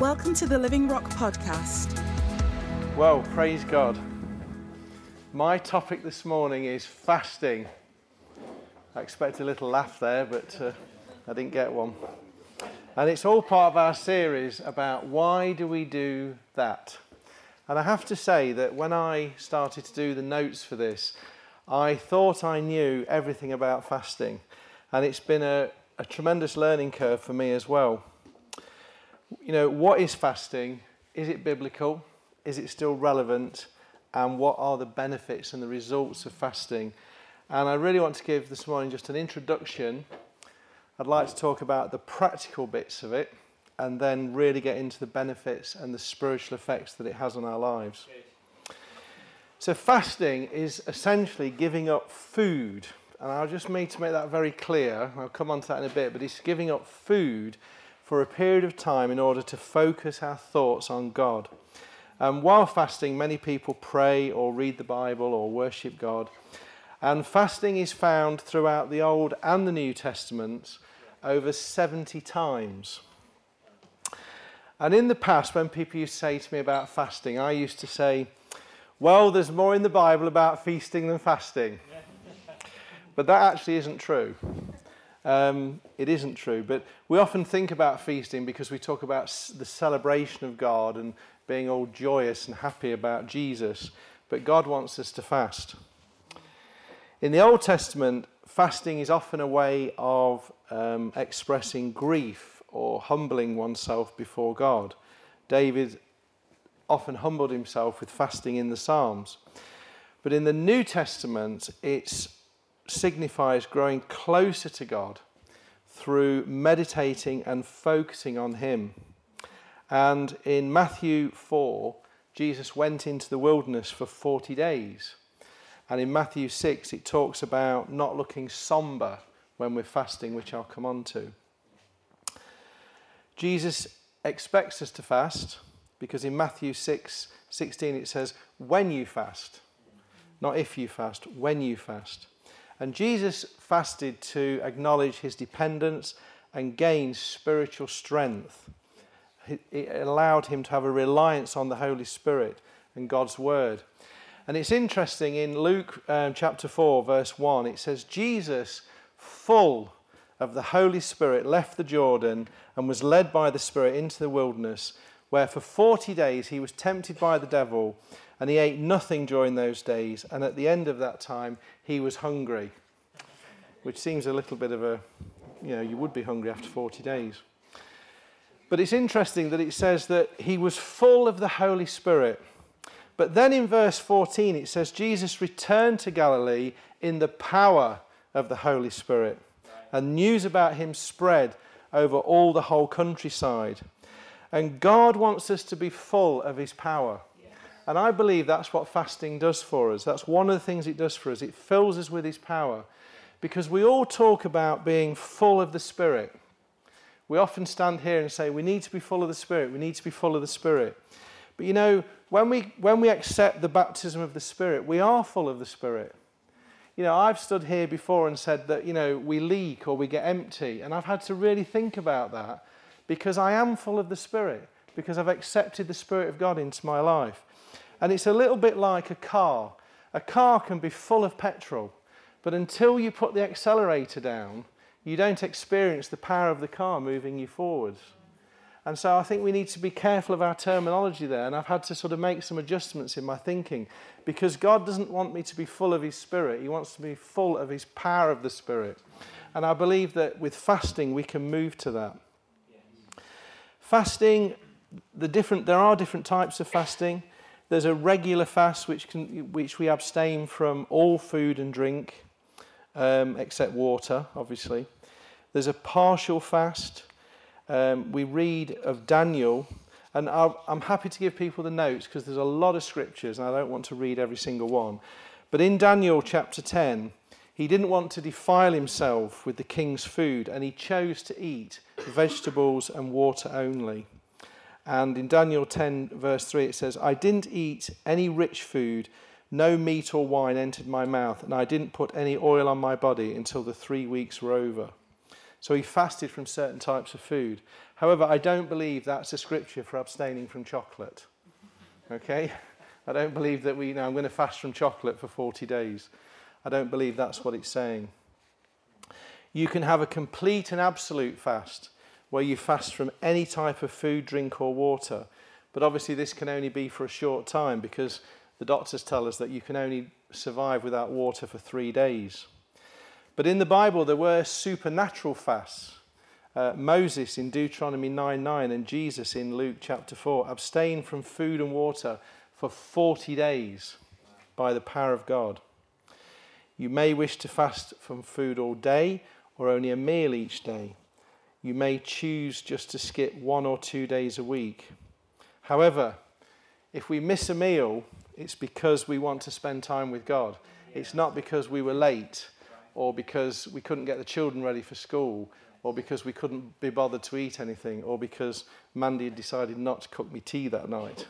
Welcome to the Living Rock Podcast. Well, praise God. My topic this morning is fasting. I expect a little laugh there, but uh, I didn't get one. And it's all part of our series about why do we do that? And I have to say that when I started to do the notes for this, I thought I knew everything about fasting. And it's been a, a tremendous learning curve for me as well. You know, what is fasting? Is it biblical? Is it still relevant? And what are the benefits and the results of fasting? And I really want to give this morning just an introduction. I'd like to talk about the practical bits of it and then really get into the benefits and the spiritual effects that it has on our lives. So, fasting is essentially giving up food. And I'll just need to make that very clear. I'll come on to that in a bit, but it's giving up food for a period of time in order to focus our thoughts on God. And while fasting, many people pray or read the Bible or worship God. And fasting is found throughout the Old and the New Testaments over 70 times. And in the past, when people used to say to me about fasting, I used to say, Well, there's more in the Bible about feasting than fasting. but that actually isn't true. Um, it isn't true. But we often think about feasting because we talk about the celebration of God and being all joyous and happy about Jesus. But God wants us to fast. In the Old Testament, fasting is often a way of um, expressing grief or humbling oneself before God. David often humbled himself with fasting in the Psalms. But in the New Testament, it signifies growing closer to God through meditating and focusing on Him. And in Matthew 4, Jesus went into the wilderness for 40 days. And in Matthew 6, it talks about not looking somber when we're fasting, which I'll come on to. Jesus expects us to fast because in Matthew 6 16 it says, when you fast, not if you fast, when you fast. And Jesus fasted to acknowledge his dependence and gain spiritual strength. It allowed him to have a reliance on the Holy Spirit and God's Word. And it's interesting in Luke um, chapter 4, verse 1, it says, Jesus, full of the Holy Spirit, left the Jordan and was led by the Spirit into the wilderness, where for 40 days he was tempted by the devil, and he ate nothing during those days. And at the end of that time, he was hungry, which seems a little bit of a, you know, you would be hungry after 40 days. But it's interesting that it says that he was full of the Holy Spirit. But then in verse 14, it says Jesus returned to Galilee in the power of the Holy Spirit and news about him spread over all the whole countryside. And God wants us to be full of his power. And I believe that's what fasting does for us. That's one of the things it does for us. It fills us with his power. Because we all talk about being full of the Spirit. We often stand here and say, we need to be full of the Spirit. We need to be full of the Spirit. But you know, when we, when we accept the baptism of the Spirit, we are full of the Spirit. You know, I've stood here before and said that, you know, we leak or we get empty. And I've had to really think about that because I am full of the Spirit, because I've accepted the Spirit of God into my life. And it's a little bit like a car. A car can be full of petrol, but until you put the accelerator down, you don't experience the power of the car moving you forwards. And so I think we need to be careful of our terminology there. And I've had to sort of make some adjustments in my thinking because God doesn't want me to be full of His Spirit. He wants to be full of His power of the Spirit. And I believe that with fasting, we can move to that. Fasting, the different, there are different types of fasting. There's a regular fast, which, can, which we abstain from all food and drink, um, except water, obviously. There's a partial fast um, we read of Daniel, and i am happy to give people the notes because there's a lot of scriptures and I don't want to read every single one. But in Daniel chapter 10, he didn't want to defile himself with the king's food and he chose to eat vegetables and water only. And in Daniel 10, verse 3, it says, I didn't eat any rich food, no meat or wine entered my mouth, and I didn't put any oil on my body until the three weeks were over. So he fasted from certain types of food. However, I don't believe that's a scripture for abstaining from chocolate. Okay? I don't believe that we, you know, I'm going to fast from chocolate for 40 days. I don't believe that's what it's saying. You can have a complete and absolute fast where you fast from any type of food, drink, or water. But obviously, this can only be for a short time because the doctors tell us that you can only survive without water for three days. But in the Bible, there were supernatural fasts. Uh, Moses in Deuteronomy 9 9 and Jesus in Luke chapter 4 abstained from food and water for 40 days by the power of God. You may wish to fast from food all day or only a meal each day. You may choose just to skip one or two days a week. However, if we miss a meal, it's because we want to spend time with God. It's not because we were late or because we couldn't get the children ready for school or because we couldn't be bothered to eat anything or because Mandy had decided not to cook me tea that night.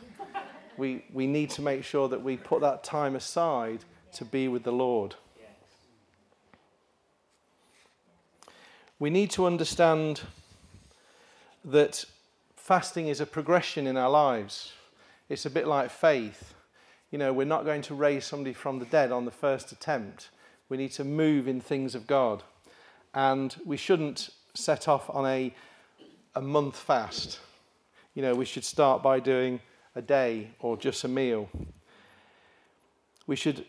we, we need to make sure that we put that time aside to be with the Lord. We need to understand that fasting is a progression in our lives. It's a bit like faith. You know, we're not going to raise somebody from the dead on the first attempt. We need to move in things of God. And we shouldn't set off on a, a month fast. You know, we should start by doing a day or just a meal. We should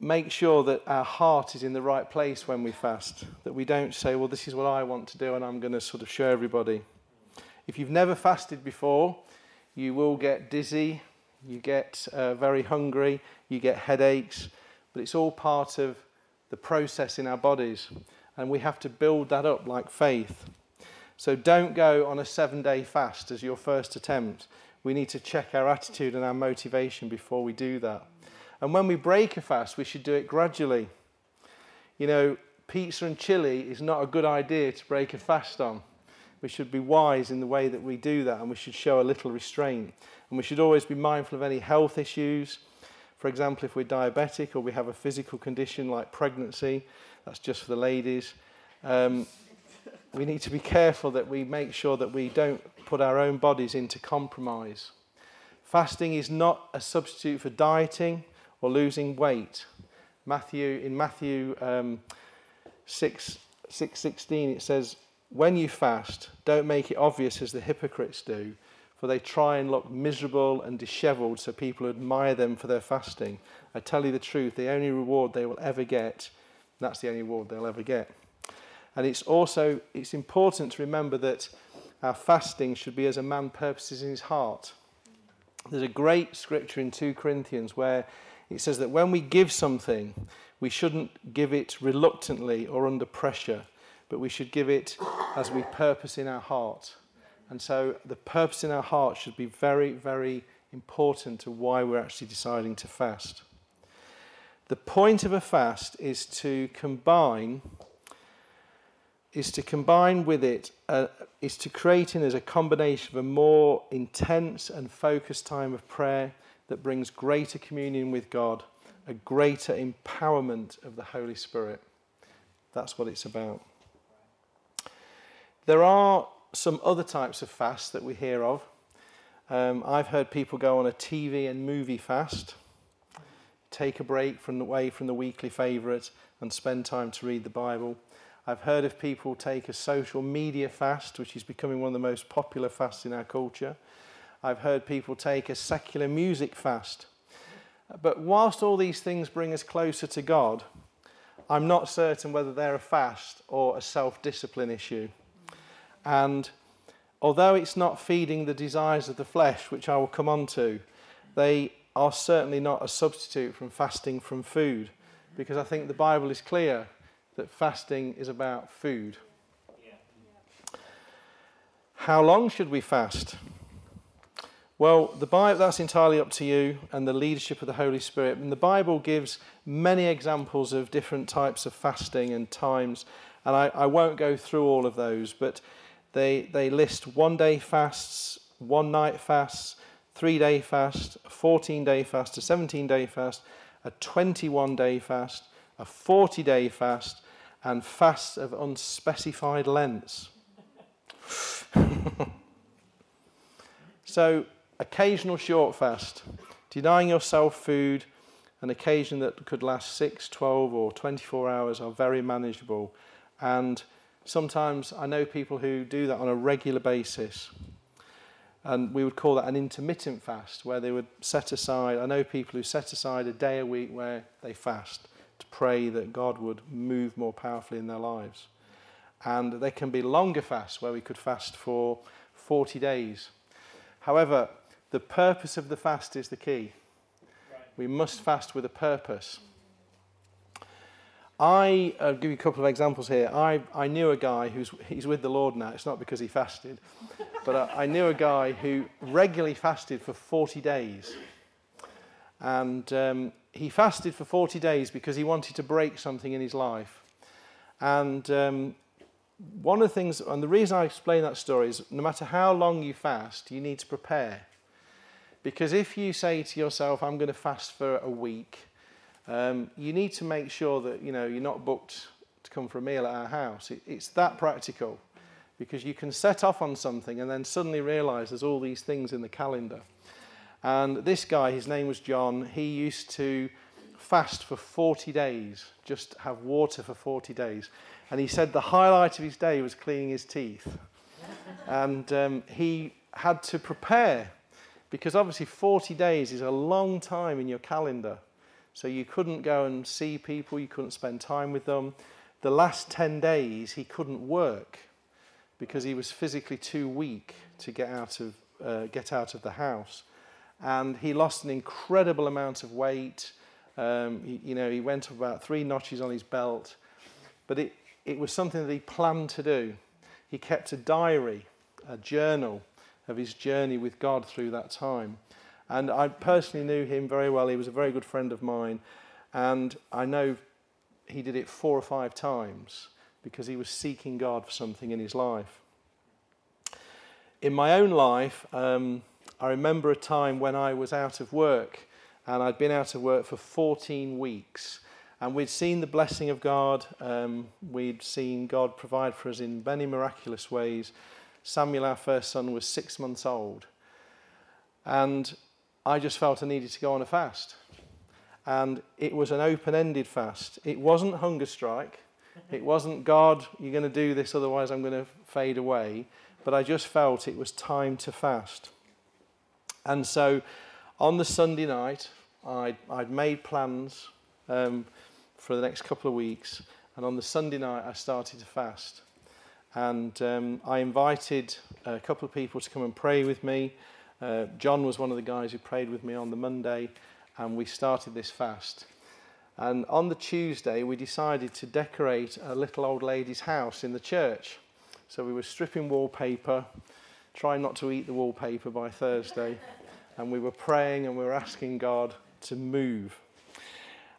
make sure that our heart is in the right place when we fast, that we don't say, well, this is what I want to do and I'm going to sort of show everybody. If you've never fasted before, you will get dizzy, you get uh, very hungry, you get headaches, but it's all part of the process in our bodies. And we have to build that up like faith. So don't go on a seven day fast as your first attempt. We need to check our attitude and our motivation before we do that. And when we break a fast, we should do it gradually. You know, pizza and chili is not a good idea to break a fast on. We should be wise in the way that we do that and we should show a little restraint. And we should always be mindful of any health issues. For example, if we're diabetic or we have a physical condition like pregnancy, that's just for the ladies. Um, we need to be careful that we make sure that we don't put our own bodies into compromise. Fasting is not a substitute for dieting or losing weight. Matthew in Matthew um, 6, 6 16 it says, When you fast, don't make it obvious as the hypocrites do, for they try and look miserable and disheveled so people admire them for their fasting. I tell you the truth, the only reward they will ever get, that's the only reward they'll ever get. And it's also it's important to remember that our fasting should be as a man purposes in his heart. There's a great scripture in 2 Corinthians where it says that when we give something, we shouldn't give it reluctantly or under pressure, but we should give it as we purpose in our heart. And so the purpose in our heart should be very, very important to why we're actually deciding to fast. The point of a fast is to combine is to combine with it uh, is to create in us a combination of a more intense and focused time of prayer that brings greater communion with God, a greater empowerment of the Holy Spirit. That's what it's about. There are some other types of fasts that we hear of. Um, I've heard people go on a TV and movie fast, take a break from away from the weekly favourite and spend time to read the Bible. I've heard of people take a social media fast, which is becoming one of the most popular fasts in our culture. I've heard people take a secular music fast. But whilst all these things bring us closer to God, I'm not certain whether they're a fast or a self discipline issue. And although it's not feeding the desires of the flesh, which I will come on to, they are certainly not a substitute from fasting from food, because I think the Bible is clear that fasting is about food. How long should we fast? Well, the Bible, that's entirely up to you and the leadership of the Holy Spirit. And the Bible gives many examples of different types of fasting and times. And I, I won't go through all of those, but they, they list one day fasts, one night fasts, three day fast, a 14 day fast, a 17 day fast, a 21 day fast, a 40 day fast, and fasts of unspecified lengths. so, occasional short fast, denying yourself food, an occasion that could last 6, 12, or 24 hours are very manageable. And sometimes I know people who do that on a regular basis. And we would call that an intermittent fast, where they would set aside, I know people who set aside a day a week where they fast pray that God would move more powerfully in their lives. And there can be longer fasts where we could fast for 40 days. However, the purpose of the fast is the key. We must fast with a purpose. I, I'll give you a couple of examples here. I, I knew a guy who's he's with the Lord now. It's not because he fasted, but I, I knew a guy who regularly fasted for 40 days. And um, he fasted for 40 days because he wanted to break something in his life. And um, one of the things, and the reason I explain that story is no matter how long you fast, you need to prepare. Because if you say to yourself, I'm going to fast for a week, um, you need to make sure that you know you're not booked to come for a meal at our house. It, it's that practical because you can set off on something and then suddenly realize there's all these things in the calendar. And this guy, his name was John, he used to fast for 40 days, just have water for 40 days. And he said the highlight of his day was cleaning his teeth. and um, he had to prepare because obviously 40 days is a long time in your calendar. So you couldn't go and see people, you couldn't spend time with them. The last 10 days, he couldn't work because he was physically too weak to get out of, uh, get out of the house. And he lost an incredible amount of weight. Um, he, you know, he went about three notches on his belt. But it, it was something that he planned to do. He kept a diary, a journal of his journey with God through that time. And I personally knew him very well. He was a very good friend of mine. And I know he did it four or five times because he was seeking God for something in his life. In my own life, um, I remember a time when I was out of work and I'd been out of work for 14 weeks. And we'd seen the blessing of God. Um, we'd seen God provide for us in many miraculous ways. Samuel, our first son, was six months old. And I just felt I needed to go on a fast. And it was an open ended fast. It wasn't hunger strike. It wasn't, God, you're going to do this, otherwise I'm going to fade away. But I just felt it was time to fast. And so on the Sunday night, I'd, I'd made plans um, for the next couple of weeks. And on the Sunday night, I started to fast. And um, I invited a couple of people to come and pray with me. Uh, John was one of the guys who prayed with me on the Monday, and we started this fast. And on the Tuesday, we decided to decorate a little old lady's house in the church. So we were stripping wallpaper, trying not to eat the wallpaper by Thursday, and we were praying and we were asking God to move.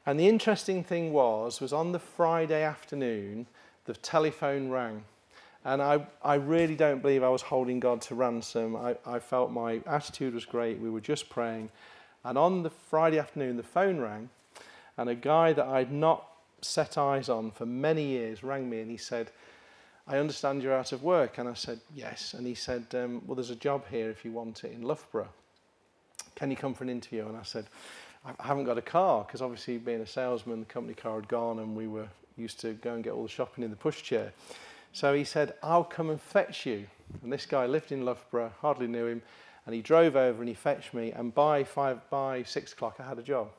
And the interesting thing was, was on the Friday afternoon, the telephone rang. And I, I really don't believe I was holding God to ransom. I, I felt my attitude was great. We were just praying. And on the Friday afternoon, the phone rang, and a guy that I'd not set eyes on for many years rang me and he said, I understand you're out of work. And I said, Yes. And he said, um, Well, there's a job here if you want it in Loughborough. Can you come for an interview? And I said, I haven't got a car because obviously being a salesman, the company car had gone and we were used to go and get all the shopping in the pushchair. So he said, I'll come and fetch you. And this guy lived in Loughborough, hardly knew him, and he drove over and he fetched me. And by five, by six o'clock, I had a job.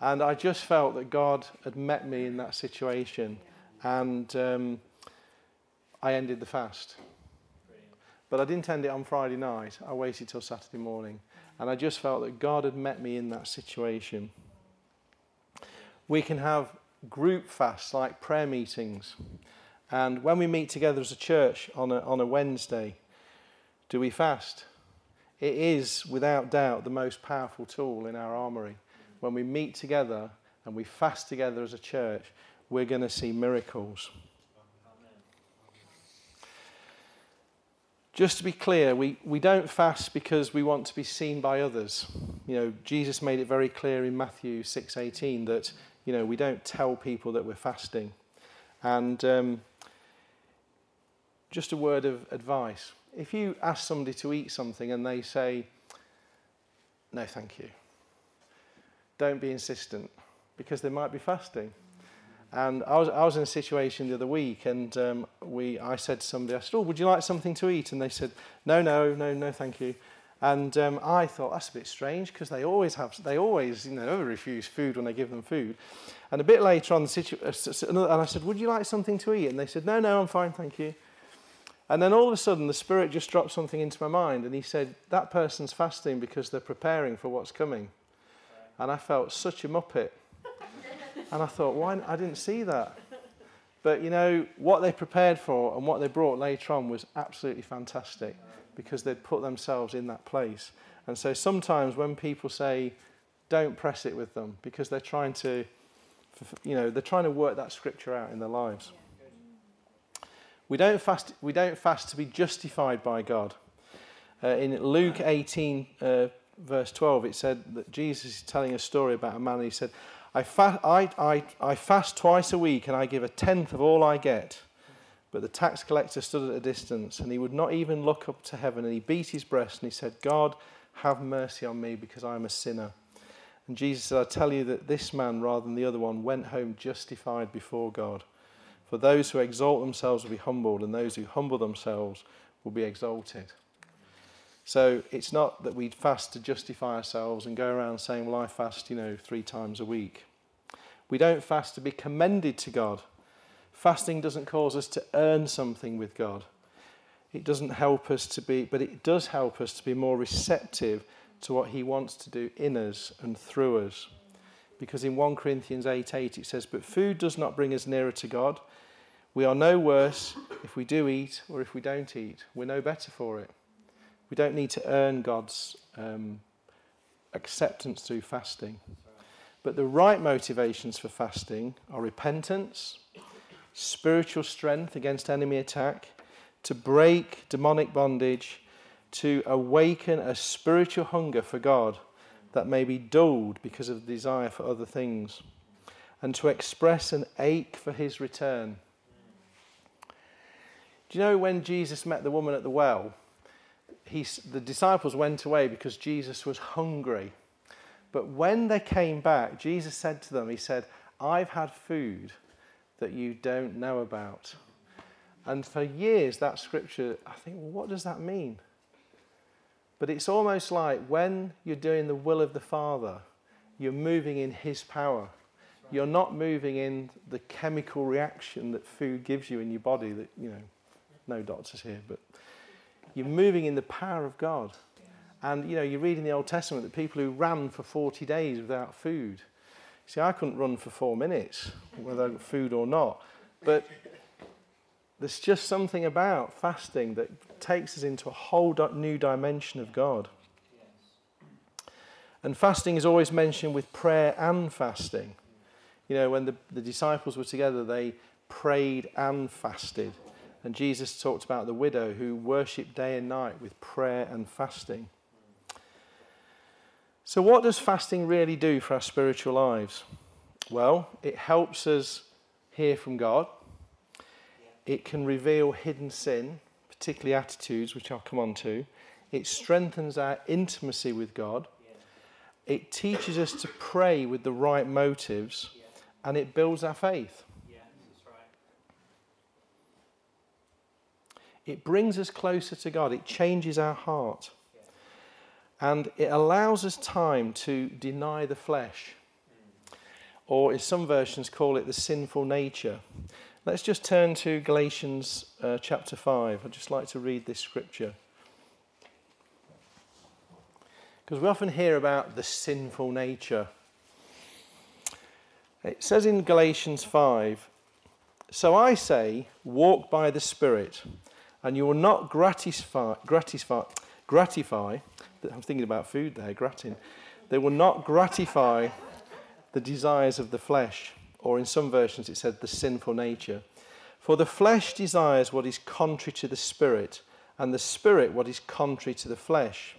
And I just felt that God had met me in that situation, and um, I ended the fast. But I didn't end it on Friday night. I waited till Saturday morning. And I just felt that God had met me in that situation. We can have group fasts like prayer meetings. And when we meet together as a church on a, on a Wednesday, do we fast? It is, without doubt, the most powerful tool in our armory. When we meet together and we fast together as a church, we're going to see miracles. Just to be clear, we, we don't fast because we want to be seen by others. You know, Jesus made it very clear in Matthew 6:18 that you know we don't tell people that we're fasting, and um, just a word of advice. If you ask somebody to eat something and they say, no, thank you, don't be insistent because they might be fasting. And I was, I was in a situation the other week, and um, we, I said to somebody, I said, oh, would you like something to eat? And they said, no, no, no, no, thank you. And um, I thought, that's a bit strange, because they always have, they always, you know, refuse food when I give them food. And a bit later on, the situation, and I said, would you like something to eat? And they said, no, no, I'm fine, thank you. And then all of a sudden, the Spirit just dropped something into my mind, and he said, that person's fasting because they're preparing for what's coming. And I felt such a muppet. And I thought, why? I didn't see that. But you know, what they prepared for and what they brought later on was absolutely fantastic because they'd put themselves in that place. And so sometimes when people say, don't press it with them because they're trying to, you know, they're trying to work that scripture out in their lives. We don't fast, we don't fast to be justified by God. Uh, in Luke 18, uh, verse 12, it said that Jesus is telling a story about a man. And he said, I, fa- I, I, I fast twice a week and I give a tenth of all I get. But the tax collector stood at a distance and he would not even look up to heaven and he beat his breast and he said, God, have mercy on me because I am a sinner. And Jesus said, I tell you that this man, rather than the other one, went home justified before God. For those who exalt themselves will be humbled, and those who humble themselves will be exalted. So it's not that we fast to justify ourselves and go around saying, well, I fast, you know, three times a week. We don't fast to be commended to God. Fasting doesn't cause us to earn something with God. It doesn't help us to be, but it does help us to be more receptive to what He wants to do in us and through us. Because in 1 Corinthians 8 8 it says, But food does not bring us nearer to God. We are no worse if we do eat or if we don't eat. We're no better for it. We don't need to earn God's um, acceptance through fasting. But the right motivations for fasting are repentance, spiritual strength against enemy attack, to break demonic bondage, to awaken a spiritual hunger for God that may be dulled because of the desire for other things, and to express an ache for his return. Do you know when Jesus met the woman at the well? He, the disciples went away because Jesus was hungry. But when they came back, Jesus said to them, He said, I've had food that you don't know about. And for years, that scripture, I think, well, what does that mean? But it's almost like when you're doing the will of the Father, you're moving in His power. You're not moving in the chemical reaction that food gives you in your body that, you know, no doctors here, but you're moving in the power of God. And you know, you read in the Old Testament that people who ran for 40 days without food. See, I couldn't run for four minutes, whether food or not. But there's just something about fasting that takes us into a whole new dimension of God. And fasting is always mentioned with prayer and fasting. You know, when the, the disciples were together, they prayed and fasted. And Jesus talked about the widow who worshipped day and night with prayer and fasting. So, what does fasting really do for our spiritual lives? Well, it helps us hear from God. It can reveal hidden sin, particularly attitudes, which I'll come on to. It strengthens our intimacy with God. It teaches us to pray with the right motives. And it builds our faith. It brings us closer to God, it changes our heart. And it allows us time to deny the flesh, or as some versions call it, the sinful nature. Let's just turn to Galatians uh, chapter 5. I'd just like to read this scripture. Because we often hear about the sinful nature. It says in Galatians 5 So I say, walk by the Spirit and you will not gratify, gratify, gratify I'm thinking about food there, gratin. They will not gratify the desires of the flesh, or in some versions it said the sinful nature. For the flesh desires what is contrary to the spirit, and the spirit what is contrary to the flesh.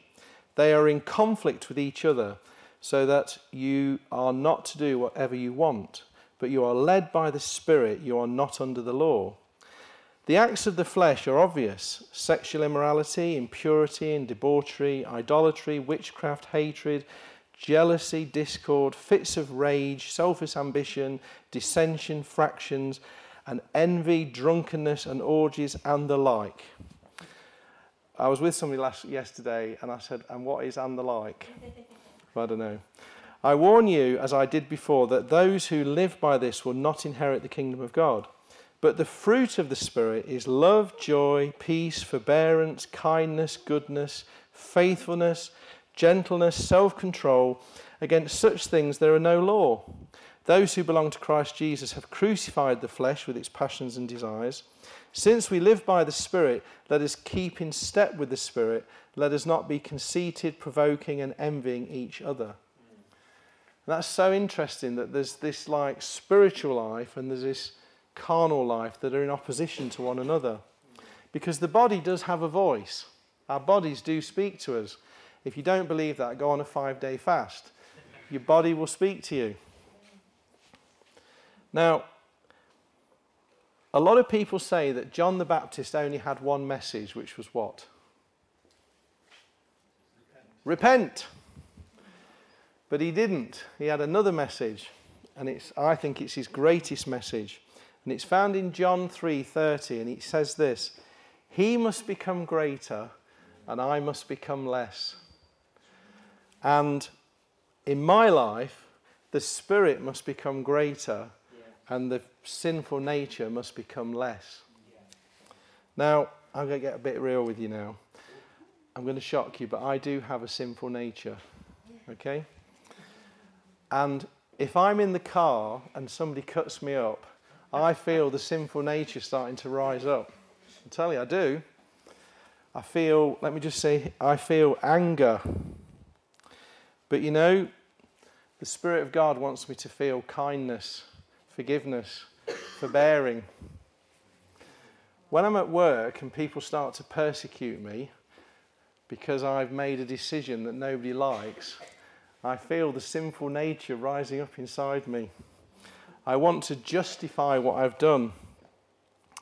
They are in conflict with each other, so that you are not to do whatever you want, but you are led by the spirit, you are not under the law. The acts of the flesh are obvious sexual immorality, impurity and debauchery, idolatry, witchcraft, hatred, jealousy, discord, fits of rage, selfish ambition, dissension, fractions, and envy, drunkenness, and orgies, and the like. I was with somebody last yesterday, and I said, "And what is and the like?" I don't know. I warn you, as I did before, that those who live by this will not inherit the kingdom of God. But the fruit of the Spirit is love, joy, peace, forbearance, kindness, goodness, faithfulness, gentleness, self control. Against such things there are no law. Those who belong to Christ Jesus have crucified the flesh with its passions and desires. Since we live by the Spirit, let us keep in step with the Spirit. Let us not be conceited, provoking, and envying each other. that's so interesting that there's this like spiritual life and there's this carnal life that are in opposition to one another. Because the body does have a voice, our bodies do speak to us. If you don't believe that, go on a five day fast. Your body will speak to you. Now, a lot of people say that John the Baptist only had one message, which was what? Repent. Repent. But he didn't. He had another message, and it's, I think it's his greatest message. And it's found in John 3:30 and it says this, "He must become greater and I must become less." And in my life, the spirit must become greater and the sinful nature must become less. Now, I'm going to get a bit real with you now. I'm going to shock you, but I do have a sinful nature. Okay? And if I'm in the car and somebody cuts me up, I feel the sinful nature starting to rise up. I tell you, I do. I feel, let me just say, I feel anger. But you know, the Spirit of God wants me to feel kindness, forgiveness, forbearing. When I'm at work and people start to persecute me because I've made a decision that nobody likes, I feel the sinful nature rising up inside me. I want to justify what I've done.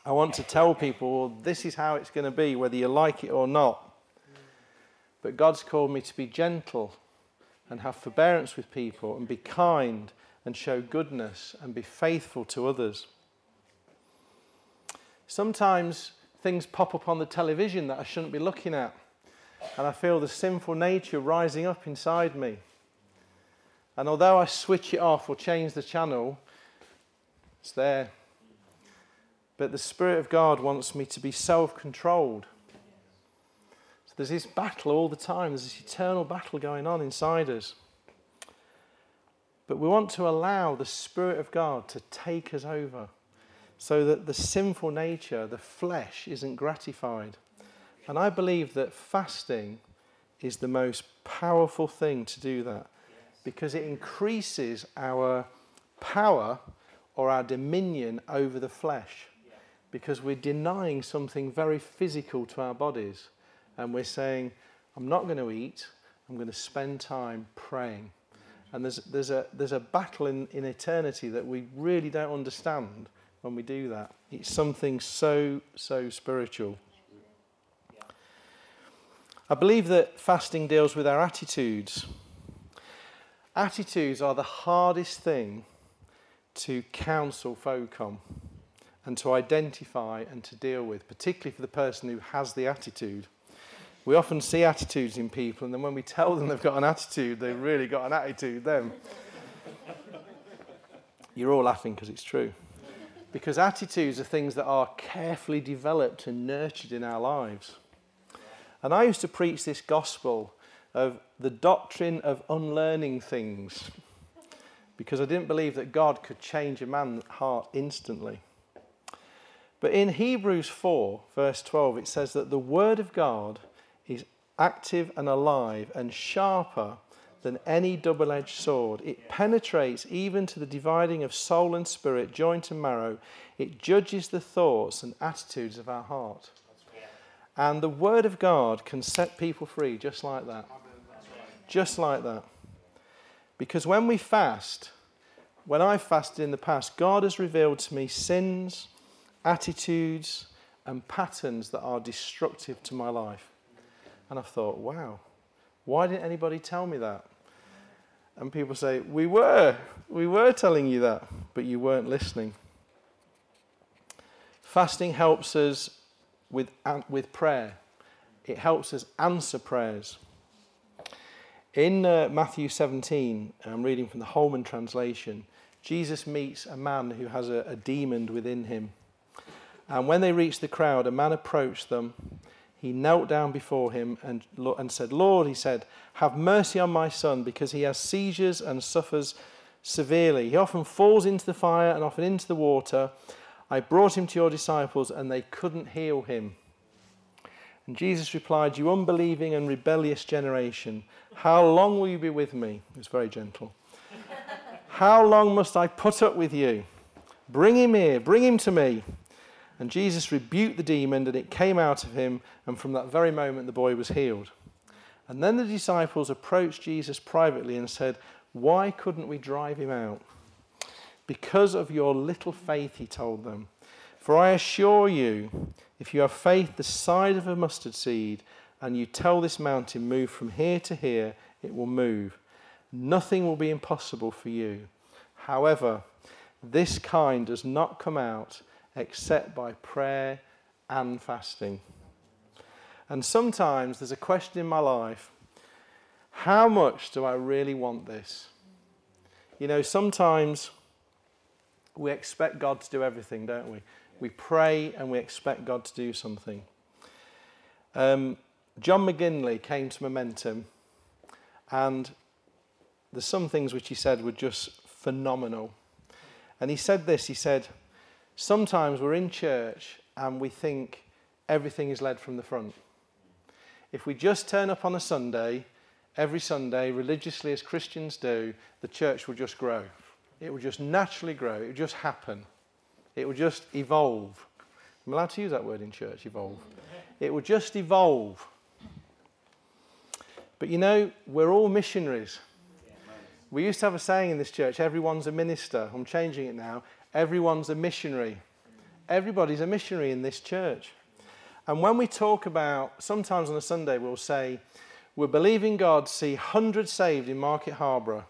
I want to tell people, this is how it's going to be, whether you like it or not. But God's called me to be gentle and have forbearance with people and be kind and show goodness and be faithful to others. Sometimes things pop up on the television that I shouldn't be looking at, and I feel the sinful nature rising up inside me. And although I switch it off or change the channel, it's there. But the Spirit of God wants me to be self controlled. So there's this battle all the time, there's this eternal battle going on inside us. But we want to allow the Spirit of God to take us over so that the sinful nature, the flesh, isn't gratified. And I believe that fasting is the most powerful thing to do that because it increases our power or our dominion over the flesh because we're denying something very physical to our bodies and we're saying, I'm not going to eat, I'm going to spend time praying. And there's, there's, a, there's a battle in, in eternity that we really don't understand when we do that. It's something so, so spiritual. I believe that fasting deals with our attitudes. Attitudes are the hardest thing to counsel folk on and to identify and to deal with, particularly for the person who has the attitude. We often see attitudes in people, and then when we tell them they've got an attitude, they've really got an attitude, then. You're all laughing because it's true. Because attitudes are things that are carefully developed and nurtured in our lives. And I used to preach this gospel of the doctrine of unlearning things because I didn't believe that God could change a man's heart instantly. But in Hebrews 4, verse 12, it says that the Word of God is active and alive and sharper than any double edged sword. It penetrates even to the dividing of soul and spirit, joint and marrow. It judges the thoughts and attitudes of our heart. And the Word of God can set people free just like that. Just like that. Because when we fast, when I've fasted in the past, God has revealed to me sins, attitudes, and patterns that are destructive to my life. And I thought, wow, why didn't anybody tell me that? And people say, we were, we were telling you that, but you weren't listening. Fasting helps us with, with prayer, it helps us answer prayers. In uh, Matthew 17, I'm reading from the Holman translation, Jesus meets a man who has a, a demon within him. And when they reached the crowd, a man approached them. He knelt down before him and, and said, Lord, he said, have mercy on my son because he has seizures and suffers severely. He often falls into the fire and often into the water. I brought him to your disciples and they couldn't heal him. And Jesus replied, You unbelieving and rebellious generation, how long will you be with me? Was very gentle. how long must I put up with you? Bring him here, bring him to me. And Jesus rebuked the demon, and it came out of him, and from that very moment the boy was healed. And then the disciples approached Jesus privately and said, Why couldn't we drive him out? Because of your little faith, he told them. For I assure you, if you have faith the size of a mustard seed, and you tell this mountain, Move from here to here, it will move. Nothing will be impossible for you. However, this kind does not come out except by prayer and fasting. And sometimes there's a question in my life how much do I really want this? You know, sometimes we expect God to do everything, don't we? We pray and we expect God to do something. Um, John McGinley came to Momentum, and there's some things which he said were just phenomenal. And he said this he said, Sometimes we're in church and we think everything is led from the front. If we just turn up on a Sunday, every Sunday, religiously as Christians do, the church will just grow. It will just naturally grow. It will just happen. It will just evolve. I'm allowed to use that word in church, evolve. It will just evolve. But you know, we're all missionaries. We used to have a saying in this church everyone's a minister. I'm changing it now. Everyone's a missionary. Everybody's a missionary in this church. And when we talk about, sometimes on a Sunday, we'll say, we're believing God see hundreds saved in Market Harborough.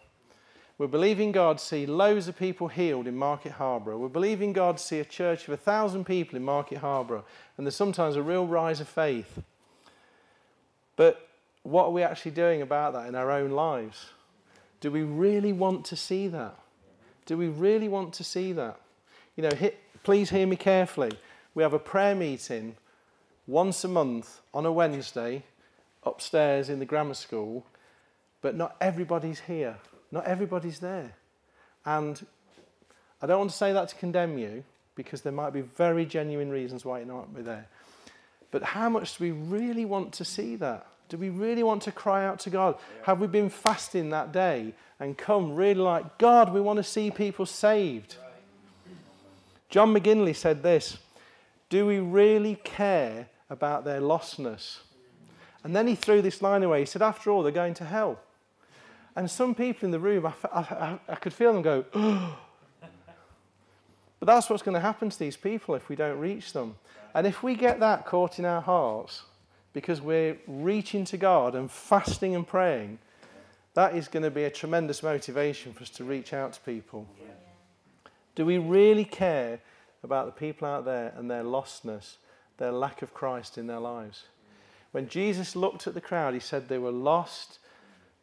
We're believing God to see loads of people healed in Market Harborough. We're believing God to see a church of a thousand people in Market Harborough. And there's sometimes a real rise of faith. But what are we actually doing about that in our own lives? Do we really want to see that? Do we really want to see that? You know, hit, please hear me carefully. We have a prayer meeting once a month on a Wednesday upstairs in the grammar school, but not everybody's here. Not everybody's there. And I don't want to say that to condemn you, because there might be very genuine reasons why it might be there. But how much do we really want to see that? Do we really want to cry out to God? Yeah. Have we been fasting that day and come really like, God, we want to see people saved? Right. John McGinley said this Do we really care about their lostness? And then he threw this line away. He said, After all, they're going to hell. And some people in the room, I, I, I could feel them go, oh. But that's what's going to happen to these people if we don't reach them. And if we get that caught in our hearts, because we're reaching to God and fasting and praying, that is going to be a tremendous motivation for us to reach out to people. Do we really care about the people out there and their lostness, their lack of Christ in their lives? When Jesus looked at the crowd, he said they were lost,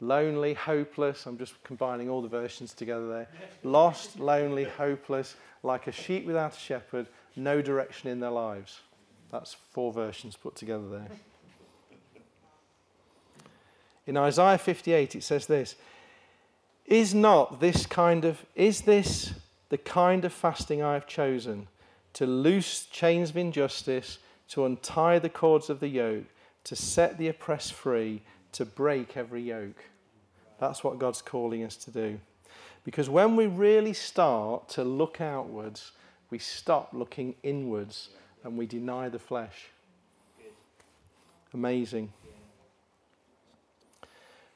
lonely, hopeless. I'm just combining all the versions together there. Lost, lonely, hopeless, like a sheep without a shepherd, no direction in their lives. That's four versions put together there. In Isaiah 58, it says this Is not this kind of, is this the kind of fasting I have chosen? To loose chains of injustice, to untie the cords of the yoke, to set the oppressed free, to break every yoke. That's what God's calling us to do. Because when we really start to look outwards, we stop looking inwards and we deny the flesh. Amazing.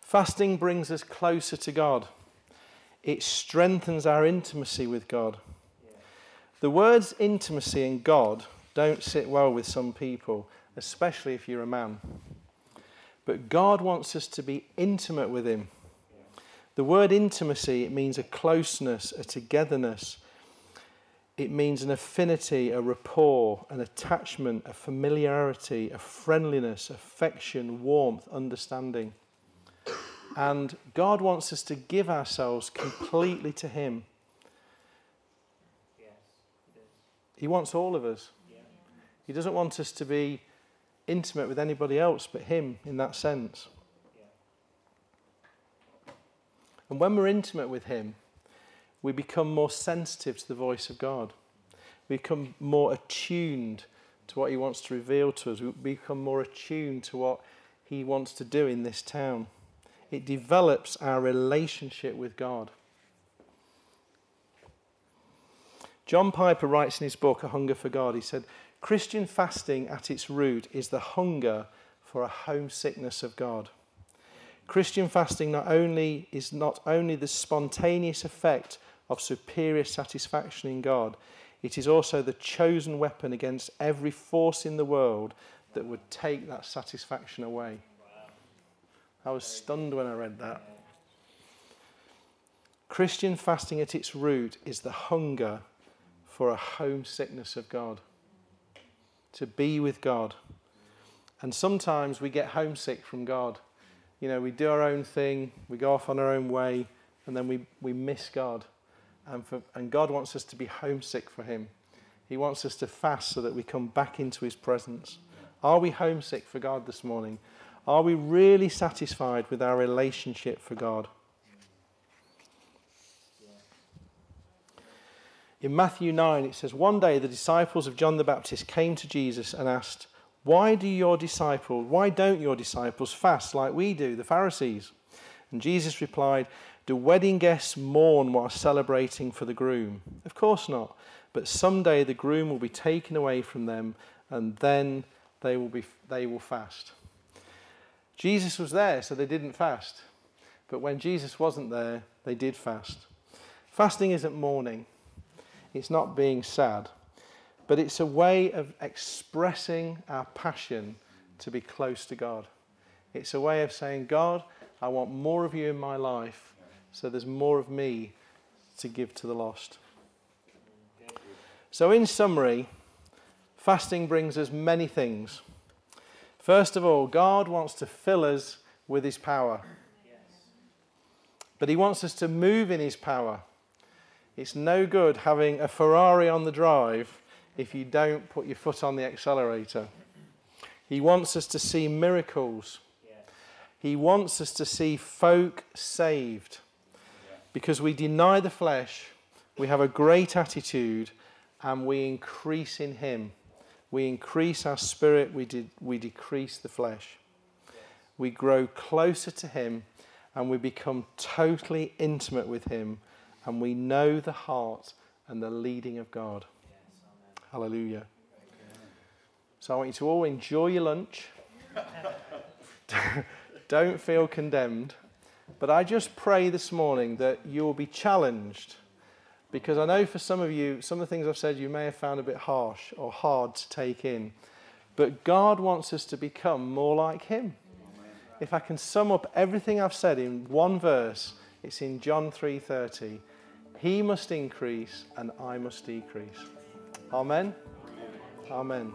Fasting brings us closer to God, it strengthens our intimacy with God. The words intimacy and God don't sit well with some people, especially if you're a man. But God wants us to be intimate with Him. The word intimacy, it means a closeness, a togetherness. It means an affinity, a rapport, an attachment, a familiarity, a friendliness, affection, warmth, understanding. And God wants us to give ourselves completely to Him. He wants all of us. He doesn't want us to be intimate with anybody else but Him in that sense. And when we're intimate with Him, we become more sensitive to the voice of God. We become more attuned to what He wants to reveal to us. We become more attuned to what He wants to do in this town. It develops our relationship with God. John Piper writes in his book, A Hunger for God, he said, Christian fasting at its root is the hunger for a homesickness of God. Christian fasting not only is not only the spontaneous effect of superior satisfaction in God, it is also the chosen weapon against every force in the world that would take that satisfaction away. I was stunned when I read that. Christian fasting at its root is the hunger for a homesickness of God, to be with God. And sometimes we get homesick from God. You know, we do our own thing, we go off on our own way, and then we, we miss God. And, for, and God wants us to be homesick for Him. He wants us to fast so that we come back into His presence. Are we homesick for God this morning? Are we really satisfied with our relationship for God? In Matthew 9, it says, One day the disciples of John the Baptist came to Jesus and asked, Why do your disciples, why don't your disciples fast like we do, the Pharisees? And Jesus replied, Do wedding guests mourn while celebrating for the groom? Of course not. But someday the groom will be taken away from them, and then they will, be, they will fast. Jesus was there, so they didn't fast. But when Jesus wasn't there, they did fast. Fasting isn't mourning. It's not being sad, but it's a way of expressing our passion to be close to God. It's a way of saying, God, I want more of you in my life, so there's more of me to give to the lost. So, in summary, fasting brings us many things. First of all, God wants to fill us with His power. But He wants us to move in His power. It's no good having a Ferrari on the drive if you don't put your foot on the accelerator. He wants us to see miracles. He wants us to see folk saved. Because we deny the flesh, we have a great attitude, and we increase in Him. We increase our spirit, we, de- we decrease the flesh. We grow closer to Him, and we become totally intimate with Him and we know the heart and the leading of God. Yes, Hallelujah. So I want you to all enjoy your lunch. Don't feel condemned. But I just pray this morning that you will be challenged because I know for some of you, some of the things I've said you may have found a bit harsh or hard to take in. But God wants us to become more like Him. If I can sum up everything I've said in one verse, it's in John 3:30. He must increase and I must decrease. Amen. Amen.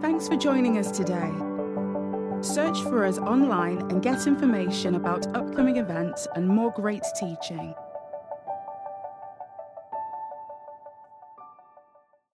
Thanks for joining us today. Search for us online and get information about upcoming events and more great teaching.